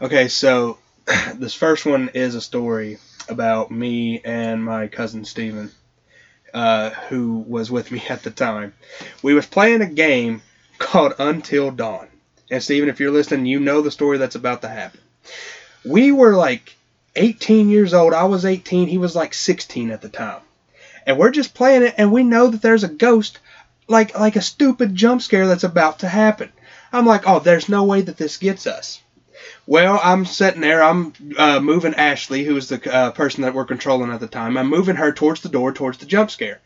S2: okay, so (clears throat) this first one is a story about me and my cousin Steven, uh, who was with me (laughs) at the time. We was playing a game called Until Dawn. And Steven, if you're listening, you know the story that's about to happen. We were like 18 years old. I was 18. He was like 16 at the time. And we're just playing it, and we know that there's a ghost, like like a stupid jump scare that's about to happen. I'm like, oh, there's no way that this gets us. Well, I'm sitting there. I'm uh, moving Ashley, who was the uh, person that we're controlling at the time. I'm moving her towards the door, towards the jump scare.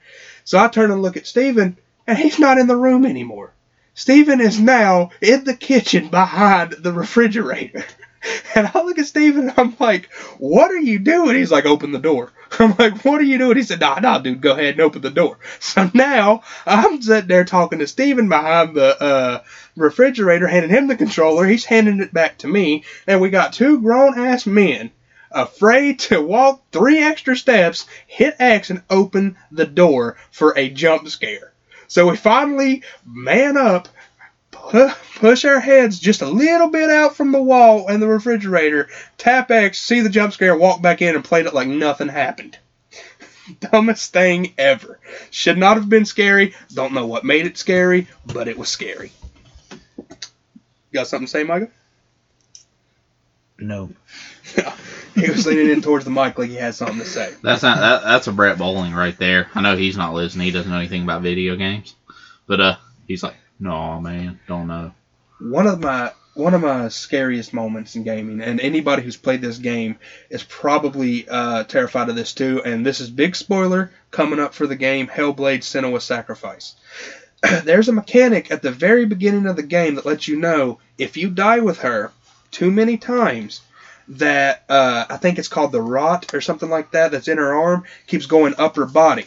S2: So I turn and look at Steven, and he's not in the room anymore. Steven is now in the kitchen behind the refrigerator. (laughs) (laughs) And I look at Steven and I'm like, what are you doing? He's like, open the door. (laughs) I'm like, what are you doing? He said, nah, nah, dude, go ahead and open the door. (laughs) So now I'm sitting there talking to Steven behind the uh, refrigerator, handing him the controller. He's handing it back to me. And we got two grown ass men afraid to walk three extra steps, hit X, and open the door for a jump scare. So we finally man up, push our heads just a little bit out from the wall and the refrigerator, tap X, see the jump scare, walk back in, and played it like nothing happened. (laughs) Dumbest thing ever. Should not have been scary. Don't know what made it scary, but it was scary. You got something to say, Michael?
S3: No. (laughs)
S2: he was leaning in towards the mic like he had something to say.
S1: That's not that, that's a Brett Bowling right there. I know he's not listening. He doesn't know anything about video games, but uh, he's like, no man, don't know.
S2: One of my one of my scariest moments in gaming, and anybody who's played this game is probably uh, terrified of this too. And this is big spoiler coming up for the game Hellblade: Senua's Sacrifice. (clears throat) There's a mechanic at the very beginning of the game that lets you know if you die with her too many times, that uh, I think it's called the rot or something like that that's in her arm keeps going up her body,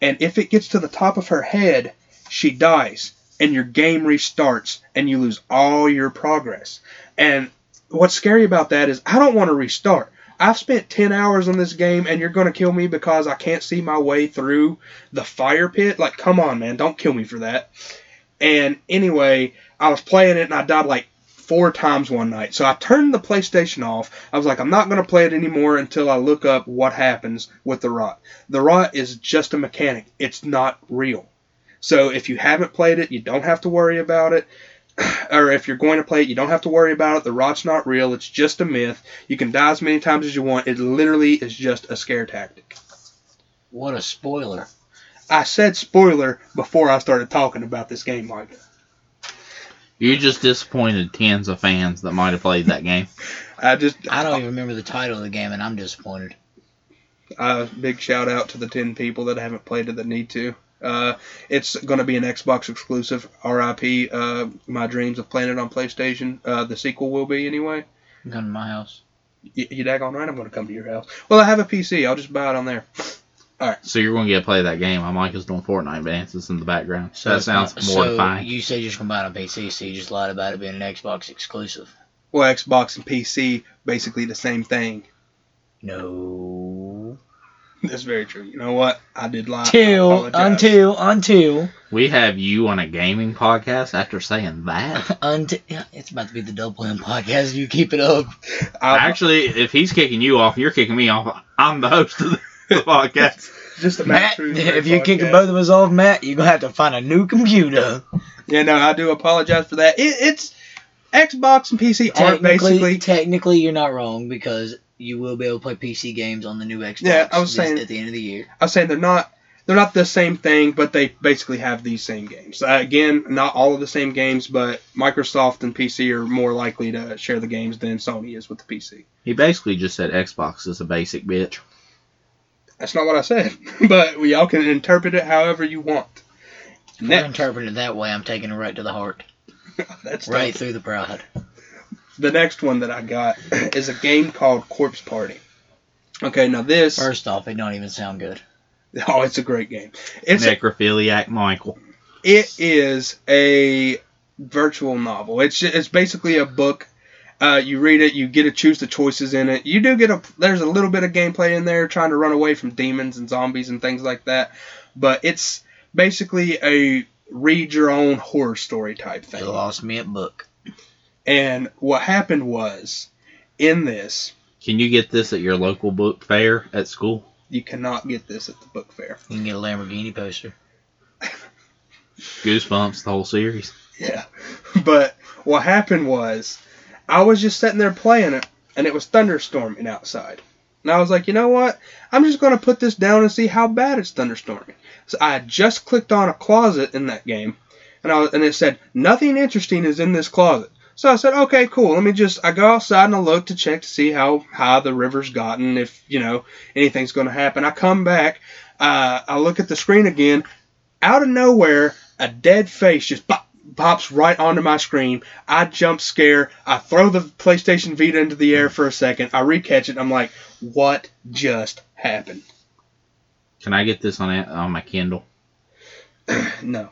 S2: and if it gets to the top of her head, she dies and your game restarts and you lose all your progress. And what's scary about that is I don't want to restart. I've spent 10 hours on this game and you're going to kill me because I can't see my way through the fire pit. Like, come on, man, don't kill me for that. And anyway, I was playing it and I died like four times one night. So I turned the PlayStation off. I was like, I'm not going to play it anymore until I look up what happens with the rot. The rot is just a mechanic, it's not real. So if you haven't played it, you don't have to worry about it. (clears throat) Or if you're going to play it, you don't have to worry about it. The rot's not real. It's just a myth. You can die as many times as you want. It literally is just a scare tactic.
S3: What a spoiler.
S2: I said spoiler before I started talking about this game, Mike.
S1: You just disappointed tens of fans that might have played that game. (laughs)
S2: I just
S3: I don't even remember the title of the game, and I'm disappointed.
S2: uh, big shout out to the 10 people that haven't played it that need to. Uh, it's going to be an Xbox exclusive. RIP. Uh, my dreams of playing it on PlayStation. Uh, the sequel will be anyway.
S3: Come to my house.
S2: You, you daggone right, I'm going to come to your house. Well, I have a PC. I'll just buy it on there. All right.
S1: So you're going to get to play that game while Mike is doing Fortnite dances in the background.
S3: So
S1: that sounds
S3: not-
S1: mortifying.
S3: So you said you're just gonna buy it on PC, so you just lied about it being an Xbox exclusive.
S2: Well, Xbox and PC basically the same thing.
S3: No.
S2: That's very true. You know what? I did lie. I
S3: Till until until
S1: we have you on a gaming podcast after saying that. (laughs)
S3: until yeah, it's about to be the double M podcast. You keep it up.
S2: I,
S1: Actually, if he's kicking you off, you're kicking me off. I'm the host of the (laughs) podcast.
S2: just a
S3: Matt,
S2: Truth
S3: if you're kicking both of us off, Matt, you're gonna have to find a new computer.
S2: Yeah, no, I do apologize for that. It, it's Xbox and PC aren't basically.
S3: technically, you're not wrong because you will be able to play PC games on the new Xbox.
S2: Yeah, I was saying-
S3: at the end of the year.
S2: I was saying they're not. They're not the same thing, but they basically have these same games. Uh, again, not all of the same games, but Microsoft and PC are more likely to share the games than Sony is with the PC.
S1: He basically just said Xbox is a basic bitch.
S2: That's not what I said, (laughs) but we all can interpret it however you want.
S3: If we're
S2: Next,
S3: interpreting it that way, I'm taking it right to the heart, (laughs)
S2: that's
S3: right
S2: tough.
S3: through the pride.
S2: The next one that I got is a game called Corpse Party. Okay, now this.
S3: First off, it don't even sound good.
S2: Oh, it's a great game. It's a,
S1: Necrophiliac Michael.
S2: it is a virtual novel. It's it's basically a book. Uh, you read it, you get to choose the choices in it. You do get a there's a little bit of gameplay in there, trying to run away from demons and zombies and things like that. But it's basically a read your own horror story type
S3: You
S2: thing.
S3: lost me at book.
S2: And what happened was, in this,
S1: Can you get this at your local book fair at school?
S2: you cannot get this at the book fair.
S3: You can get a Lamborghini poster.
S1: Goosebumps, the whole series.
S2: Yeah. (laughs) But what happened was, I was just sitting there playing it, and it was thunderstorming outside. And I was like, you know what? I'm just going to put this down and see how bad it's thunderstorming. So I had just clicked on a closet in that game, and I was, and it said nothing interesting is in this closet. So I said, okay, cool. Let me just. I go outside and I look to check to see how high the river's gotten, if you know anything's going to happen. I come back, uh, I look at the screen again. Out of nowhere, a dead face just pop, pops right onto my screen. I jump scare. I throw the PlayStation Vita into the air for a second. I recatch it. I'm like, what just happened?
S1: Can I get this on on my Kindle? (clears throat)
S2: No,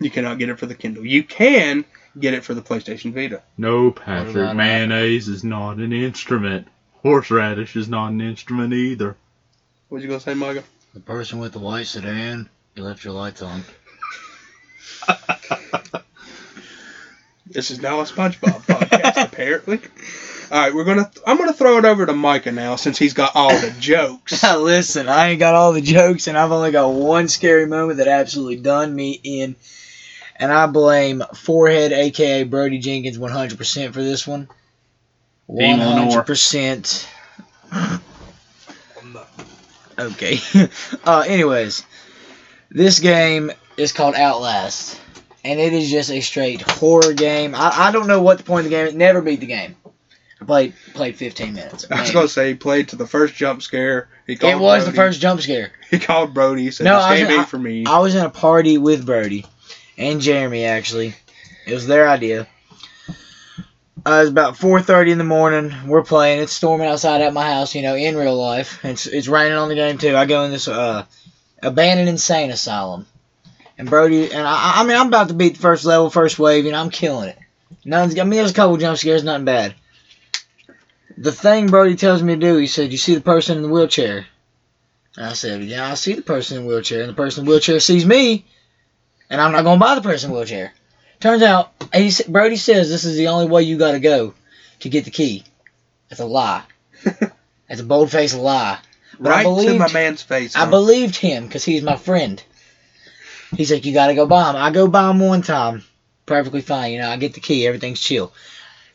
S2: you cannot get it for the Kindle. You can get it for the PlayStation Vita.
S1: No, Patrick. Mayonnaise is not an instrument. Horseradish is not an instrument either.
S2: What you gonna say, Micah?
S3: The person with the white sedan, you left your lights on. (laughs)
S2: This is now a SpongeBob podcast, apparently. All right, we're gonna. I'm gonna throw it over to Micah now since he's got all the jokes.
S3: Now (laughs) Listen, I ain't got all the jokes, and I've only got one scary moment that absolutely done me in. And I blame Forehead, aka Brody Jenkins, 100% for this one.
S1: Team Lenore.
S3: 100%. Okay. (laughs) uh, anyways, this game is called Outlast. and it is just a straight horror game. I, I don't know what the point of the game. It never beat the game. I played played 15 minutes.
S2: I was
S3: maybe.
S2: gonna say he played to the first jump scare. He called
S3: It was the first jump scare.
S2: He called Brody. He said,
S3: No,
S2: "This
S3: I was-
S2: game
S3: I-
S2: for me."
S3: I was in a party with Brody and Jeremy actually. It was their idea. Uh, it was about 4:30 in the morning. We're playing. It's storming outside at my house. You know, in real life. It's it's raining on the game too. I go in this uh abandoned insane asylum, and Brody and I. I mean, I'm about to beat the first level, first wave. Know, I'm killing it. None's. I mean, there's a couple jump scares, nothing bad. The thing Brody tells me to do, he said, "You see the person in the wheelchair." And I said, "Yeah, I see the person in the wheelchair, and the person in the wheelchair sees me." And I'm not gonna buy the person wheelchair. Turns out, he, Brody says this is the only way you gotta go to get the key. That's a lie. (laughs) That's a bold faced lie. But I
S2: right to my man's face.
S3: I believed him because he's my friend. He's like, you gotta go buy him. I go buy him one time, perfectly fine. You know, I get the key, everything's chill.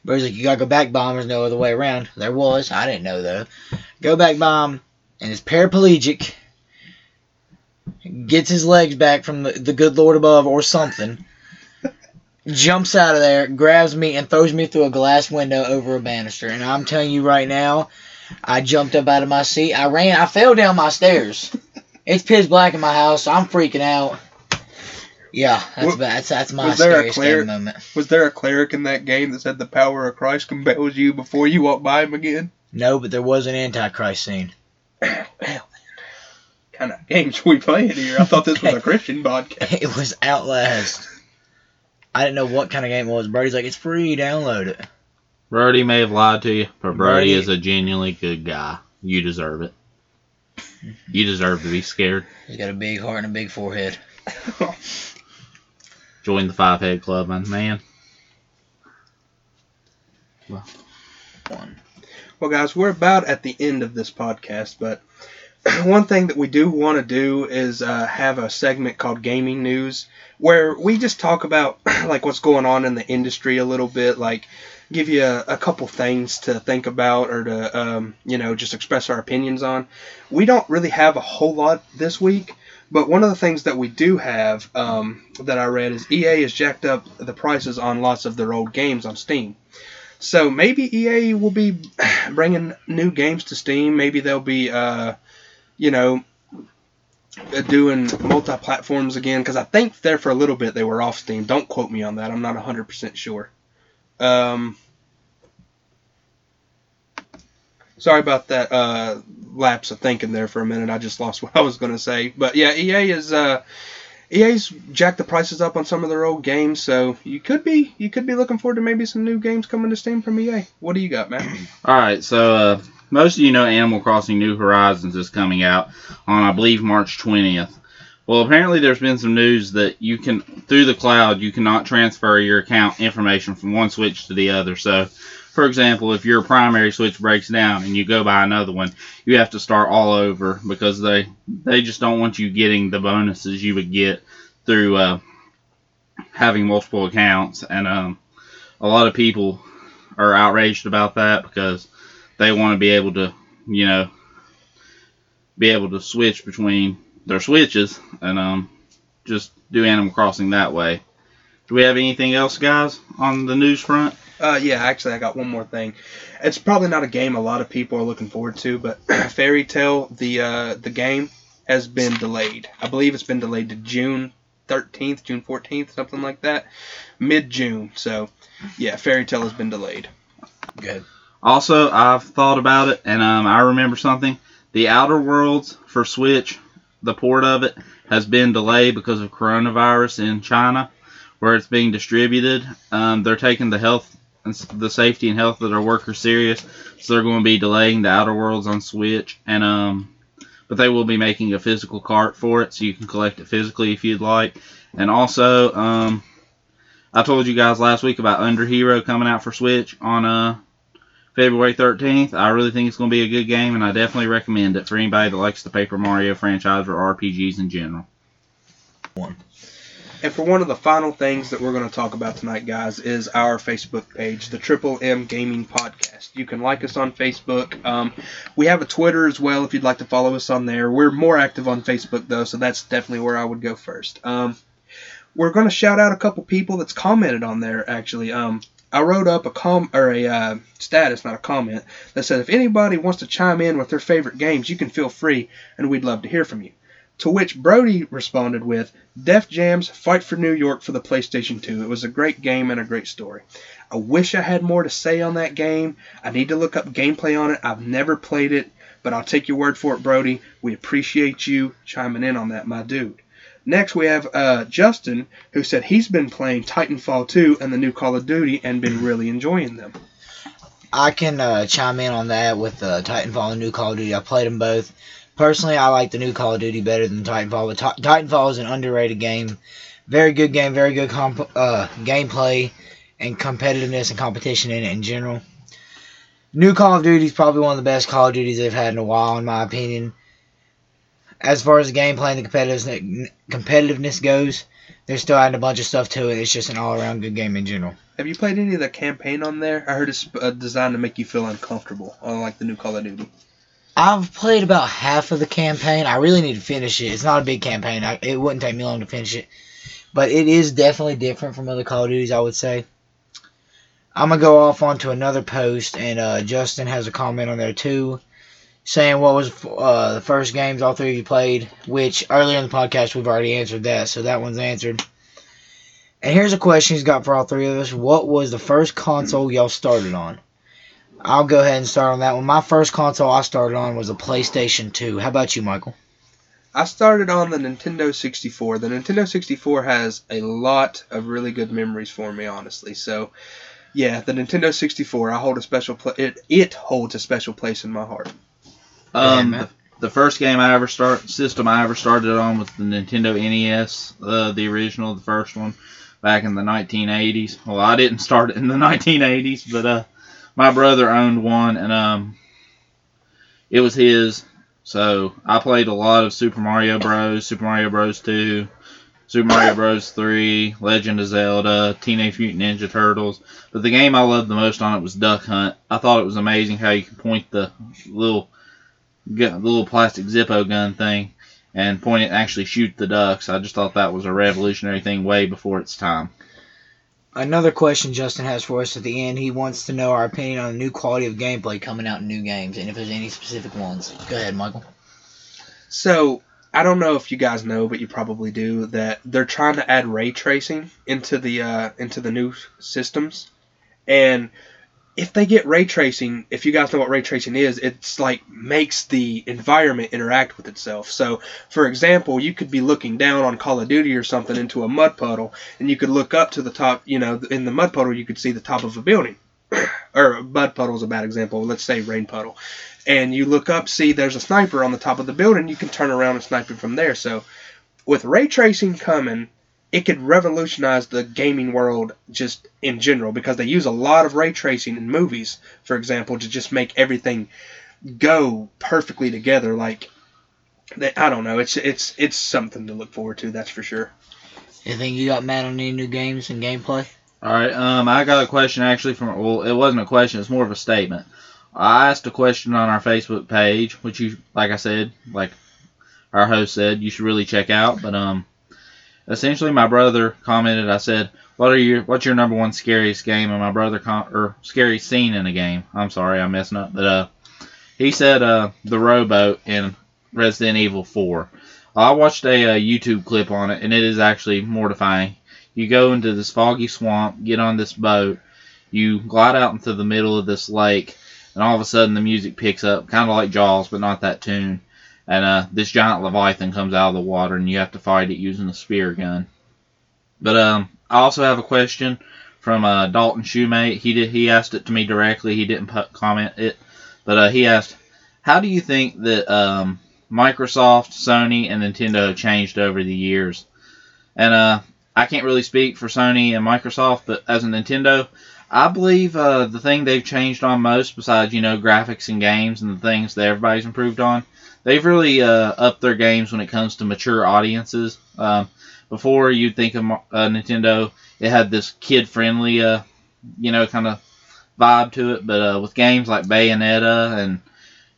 S3: Brody's like, you gotta go back buy him. There's no other way around. There was, I didn't know though. Go back buy him, and it's paraplegic. Gets his legs back from the, the good Lord above or something. Jumps out of there, grabs me, and throws me through a glass window over a banister. And I'm telling you right now, I jumped up out of my seat. I ran. I fell down my stairs. It's pitch black in my house. So I'm freaking out. Yeah, that's bad. That's, that's my
S2: was there a
S3: scariest
S2: clear-
S3: game moment.
S2: Was there a cleric in that game that said the power of Christ compels you before you walk by him again?
S3: No, but there was an Antichrist scene. (clears throat)
S2: Hell, kind of games we playing here? I thought this was a Christian podcast. (laughs)
S3: It was Outlast. I didn't know what kind of game it was. Brody's like, it's free. Download it.
S1: Brody may have lied to you, but Brody
S3: Brody-
S1: is a genuinely good guy. You deserve it. You deserve to be scared.
S3: He's got a big heart and a big forehead. (laughs)
S1: Join the Five Head Club, my man.
S3: One.
S2: Well, guys, we're about at the end of this podcast, but (clears throat) one thing that we do want to do is uh, have a segment called Gaming News, where we just talk about (clears throat) like what's going on in the industry a little bit, like give you a, a couple things to think about or to um, you know just express our opinions on. We don't really have a whole lot this week. But one of the things that we do have um, that I read is EA has jacked up the prices on lots of their old games on Steam. So maybe EA will be (clears throat) bringing new games to Steam. Maybe they'll be, uh, you know, doing multi-platforms again. Because I think there for a little bit they were off Steam. Don't quote me on that. I'm not 100% sure. Um, sorry about that uh, lapse of thinking there for a minute. I just lost (laughs) what I was going to say. But yeah, EA is. Uh, EA's jacked the prices up on some of their old games, so you could be you could be looking forward to maybe some new games coming to Steam from EA. What do you got, Matt? (clears throat)
S1: All right, so uh, most of you know Animal Crossing New Horizons is coming out on, I believe, March 20th. Well, apparently there's been some news that you can, through the cloud, you cannot transfer your account information from one Switch to the other. So, for example, if your primary Switch breaks down and you go buy another one, you have to start all over because they they just don't want you getting the bonuses you would get through uh, having multiple accounts. And um, a lot of people are outraged about that because they want to be able to, you know, be able to switch between their switches and um, just do Animal Crossing that way. Do we have anything else, guys, on the news front?
S2: Uh, yeah, actually, I got one more thing. It's probably not a game a lot of people are looking forward to, but (clears throat) Fairy Tail, the uh, the game, has been delayed. I believe it's been delayed to June 13th, June 14th, something like that, mid June. So, yeah, Fairy Tail has been delayed.
S3: Good.
S1: Also, I've thought about it, and um, I remember something. The Outer Worlds for Switch, the port of it, has been delayed because of coronavirus in China, where it's being distributed. Um, they're taking the health the safety and health of their workers serious, so they're going to be delaying the Outer Worlds on Switch, and um, but they will be making a physical cart for it, so you can collect it physically if you'd like. And also, um, I told you guys last week about Underhero coming out for Switch on uh February 13th. I really think it's going to be a good game, and I definitely recommend it for anybody that likes the Paper Mario franchise or RPGs in general.
S2: And for one of the final things that we're going to talk about tonight, guys, is our Facebook page, the Triple M Gaming Podcast. You can like us on Facebook. Um, we have a Twitter as well if you'd like to follow us on there. We're more active on Facebook, though, so that's definitely where I would go first. Um, we're going to shout out a couple people that's commented on there. Actually, um, I wrote up a com or a uh, status, not a comment, that said if anybody wants to chime in with their favorite games, you can feel free, and we'd love to hear from you. To which Brody responded with, Def Jam's Fight for New York for the PlayStation 2. It was a great game and a great story. I wish I had more to say on that game. I need to look up gameplay on it. I've never played it, but I'll take your word for it, Brody. We appreciate you chiming in on that, my dude. Next, we have uh, Justin, who said he's been playing Titanfall 2 and the new Call of Duty and been really enjoying them.
S3: I can uh, chime in on that with uh, Titanfall and new Call of Duty. I played them both. Personally, I like the new Call of Duty better than Titanfall. But T- Titanfall is an underrated game. Very good game, very good comp- uh, gameplay and competitiveness and competition in it in general. New Call of Duty is probably one of the best Call of Duties they've had in a while, in my opinion. As far as the gameplay and the competitiveness, competitiveness goes, they're still adding a bunch of stuff to it. It's just an all-around good game in general.
S2: Have you played any of the campaign on there? I heard it's uh, designed to make you feel uncomfortable, unlike the new Call of Duty.
S3: I've played about half of the campaign. I really need to finish it. It's not a big campaign. I, it wouldn't take me long to finish it. But it is definitely different from other Call of Duties, I would say. I'm going to go off onto another post, and uh, Justin has a comment on there too, saying what was uh, the first games all three of you played, which earlier in the podcast we've already answered that, so that one's answered. And here's a question he's got for all three of us. What was the first console y'all started on? I'll go ahead and start on that one. My first console I started on was a PlayStation 2. How about you, Michael?
S2: I started on the Nintendo 64. The Nintendo 64 has a lot of really good memories for me, honestly. So, yeah, the Nintendo 64. I hold a special pla- it. It holds a special place in my heart.
S1: Um, the, the first game I ever start system I ever started on was the Nintendo NES, uh, the original, the first one, back in the 1980s. Well, I didn't (laughs) start it in the 1980s, but uh, my brother owned one, and um, it was his. So I played a lot of Super Mario Bros, Super Mario Bros 2, Super Mario Bros 3, Legend of Zelda, Teenage Mutant Ninja Turtles. But the game I loved the most on it was Duck Hunt. I thought it was amazing how you could point the little the little plastic Zippo gun thing and point it and actually shoot the ducks. I just thought that was a revolutionary thing way before its time.
S3: Another question Justin has for us at the end. He wants to know our opinion on the new quality of gameplay coming out in new games and if there's any specific ones. Go ahead, Michael.
S2: So I don't know if you guys know, but you probably do that they're trying to add ray tracing into the uh, into the new systems, and if they get ray tracing, if you guys know what ray tracing is, it's like makes the environment interact with itself. So, for example, you could be looking down on Call of Duty or something into a mud puddle, and you could look up to the top. You know, in the mud puddle, you could see the top of a building. (coughs) or mud puddle is a bad example. Let's say rain puddle and you look up, see there's a sniper on the top of the building, you can turn around and snipe him from there. So, with ray tracing coming, it could revolutionize the gaming world just in general because they use a lot of ray tracing in movies, for example, to just make everything go perfectly together. Like, they, I don't know, it's it's it's something to look forward to, that's for sure.
S3: Anything you got, Matt, on any new games and gameplay?
S1: All right, um, I got a question actually from well, it wasn't a question, it's more of a statement. I asked a question on our Facebook page, which you, like I said, like our host said, you should really check out. But um, essentially, my brother commented. I said, "What are your What's your number one scariest game?" And my brother com- or scary scene in a game. I'm sorry, I'm messing up, but uh, he said uh the rowboat in Resident Evil 4. I watched a, uh YouTube clip on it, and it is actually mortifying. You go into this foggy swamp, get on this boat, you glide out into the middle of this lake, and all of a sudden the music picks up, kind of like Jaws, but not that tune. And uh, this giant leviathan comes out of the water, and you have to fight it using a spear gun. But um, I also have a question from uh, Dalton Shoemate. He did he asked it to me directly. He didn't pu- comment it, but uh, he asked, "How do you think that um, Microsoft, Sony, and Nintendo changed over the years?" And uh, I can't really speak for Sony and Microsoft, but as a Nintendo, I believe uh, the thing they've changed on most, besides you know graphics and games and the things that everybody's improved on, they've really uh, upped their games when it comes to mature audiences. Um, before you'd think of uh, Nintendo, it had this kid-friendly, uh, you know, kind of vibe to it, but uh, with games like Bayonetta and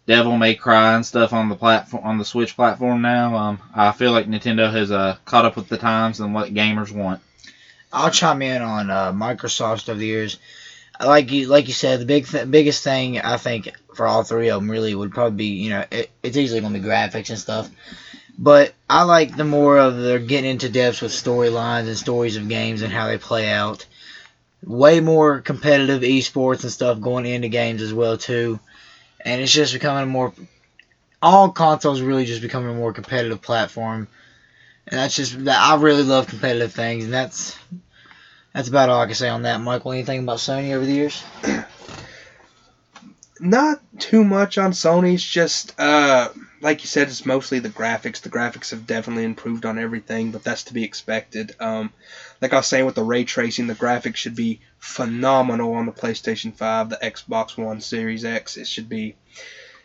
S1: Devil May Cry and stuff on the platform on the Switch platform now. Um, I feel like Nintendo has uh, caught up with the times and what gamers want.
S3: I'll chime in on uh, Microsoft of the years. Like you, like you said, the big, th- biggest thing I think for all three of them really would probably be, you know, it, it's easily gonna be graphics and stuff. But I like the more of they're getting into depths with storylines and stories of games and how they play out. Way more competitive esports and stuff going into games as well too, and it's just becoming more. All consoles really just becoming a more competitive platform, and that's just that I really love competitive things, and that's that's about all I can say on that. Michael, anything about Sony over the years? (clears throat)
S2: Not too much on Sony's. Just, uh, like you said, it's mostly the graphics. The graphics have definitely improved on everything, but that's to be expected. Um, like I was saying with the ray tracing, the graphics should be phenomenal on the PlayStation 5, the Xbox One Series X. It should be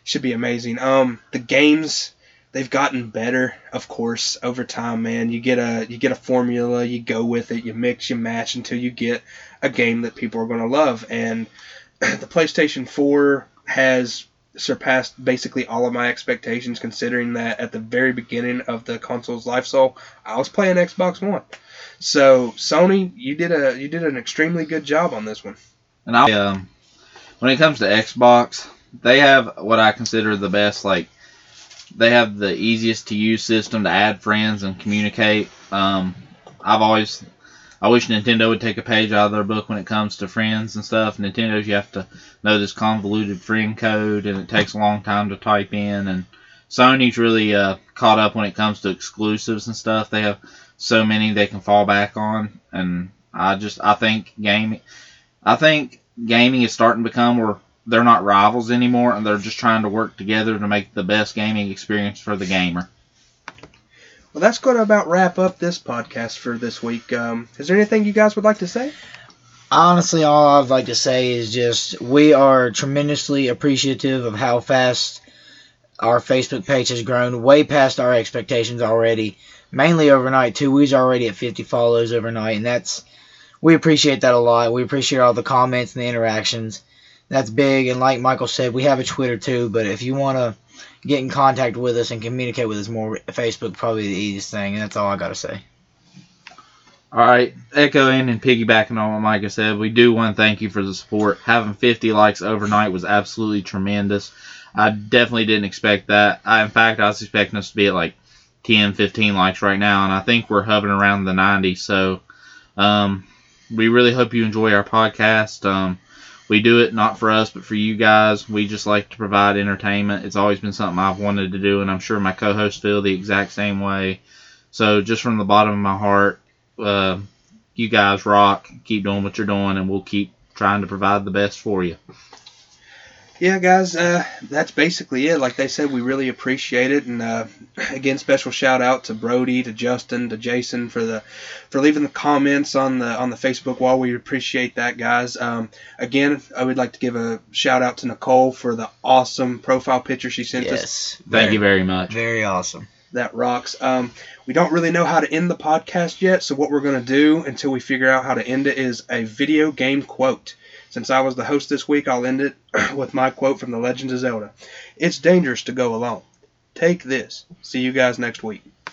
S2: should be amazing. Um, the games they've gotten better, of course, over time. Man, you get a you get a formula, you go with it, you mix, you match until you get a game that people are going to love. And (clears throat) the PlayStation 4 has surpassed basically all of my expectations, considering that at the very beginning of the console's life cycle, I was playing Xbox One. So Sony, you did a you did an extremely good job on this one.
S1: And I, um, when it comes to Xbox, they have what I consider the best. Like, they have the easiest to use system to add friends and communicate. Um, I've always, I wish Nintendo would take a page out of their book when it comes to friends and stuff. Nintendo's you have to know this convoluted friend code, and it takes a long time to type in. And Sony's really uh, caught up when it comes to exclusives and stuff. They have so many they can fall back on, and I just I think gaming, I think gaming is starting to become where they're not rivals anymore, and they're just trying to work together to make the best gaming experience for the gamer.
S2: Well, that's going to about wrap up this podcast for this week. Um, is there anything you guys would like to say?
S3: Honestly, all I'd like to say is just we are tremendously appreciative of how fast our Facebook page has grown, way past our expectations already. Mainly overnight too. We was already at 50 follows overnight, and that's we appreciate that a lot. We appreciate all the comments and the interactions. That's big, and like Michael said, we have a Twitter too. But if you want to get in contact with us and communicate with us more, Facebook probably the easiest thing, and that's all I gotta say.
S1: All right, echoing and piggybacking on what Micah said, we do want to thank you for the support. Having 50 likes overnight was absolutely tremendous. I definitely didn't expect that. I, in fact, I was expecting us to be at like 10, 15 likes right now, and I think we're hovering around the 90. So, um, we really hope you enjoy our podcast. Um, we do it not for us, but for you guys. We just like to provide entertainment. It's always been something I've wanted to do, and I'm sure my co-hosts feel the exact same way. So, just from the bottom of my heart, uh, you guys rock. Keep doing what you're doing, and we'll keep trying to provide the best for you.
S2: Yeah, guys, uh, that's basically it. Like they said, we really appreciate it, and uh, again, special shout out to Brody, to Justin, to Jason for the for leaving the comments on the on the Facebook wall. We appreciate that, guys. Um, again, I would like to give a shout out to Nicole for the awesome profile picture she sent us.
S3: Yes,
S1: Thank you very much.
S3: very awesome.
S2: That rocks. Um, we don't really know how to end the podcast yet, so what we're going to do until we figure out how to end it is a video game quote. Since I was the host this week, I'll end it (clears throat) with my quote from The Legend of Zelda. It's dangerous to go alone. Take this. See you guys next week.